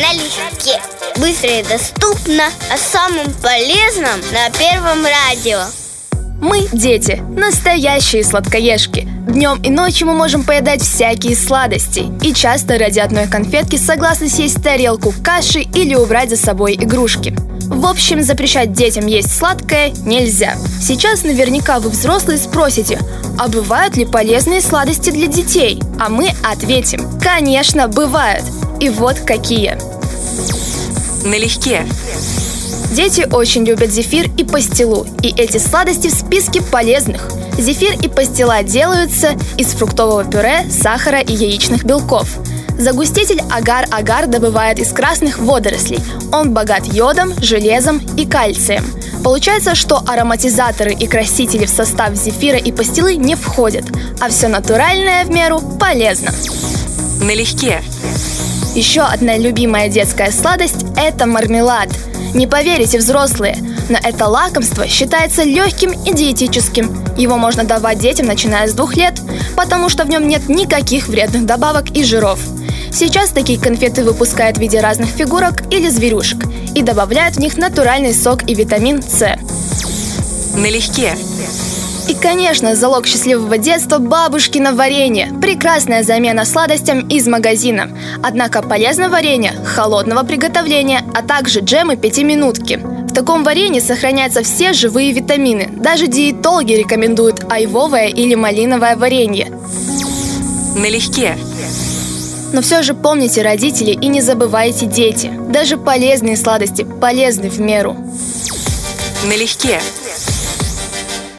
налегке. Быстро и доступно. О самом полезном на Первом радио. Мы дети, настоящие сладкоежки. Днем и ночью мы можем поедать всякие сладости. И часто ради одной конфетки согласны съесть тарелку каши или убрать за собой игрушки. В общем, запрещать детям есть сладкое нельзя. Сейчас наверняка вы взрослые спросите, а бывают ли полезные сладости для детей? А мы ответим, конечно, бывают. И вот какие. Налегке. Дети очень любят зефир и пастилу, и эти сладости в списке полезных. Зефир и пастила делаются из фруктового пюре, сахара и яичных белков. Загуститель агар-агар добывает из красных водорослей. Он богат йодом, железом и кальцием. Получается, что ароматизаторы и красители в состав зефира и пастилы не входят, а все натуральное в меру полезно. Налегке. Еще одна любимая детская сладость – это мармелад – не поверите, взрослые, но это лакомство считается легким и диетическим. Его можно давать детям, начиная с двух лет, потому что в нем нет никаких вредных добавок и жиров. Сейчас такие конфеты выпускают в виде разных фигурок или зверюшек и добавляют в них натуральный сок и витамин С. Налегке. И, конечно, залог счастливого детства – бабушкино варенье. Прекрасная замена сладостям из магазина. Однако полезно варенье холодного приготовления, а также джемы пятиминутки. В таком варенье сохраняются все живые витамины. Даже диетологи рекомендуют айвовое или малиновое варенье. Налегке. Но все же помните родители и не забывайте дети. Даже полезные сладости полезны в меру. Налегке.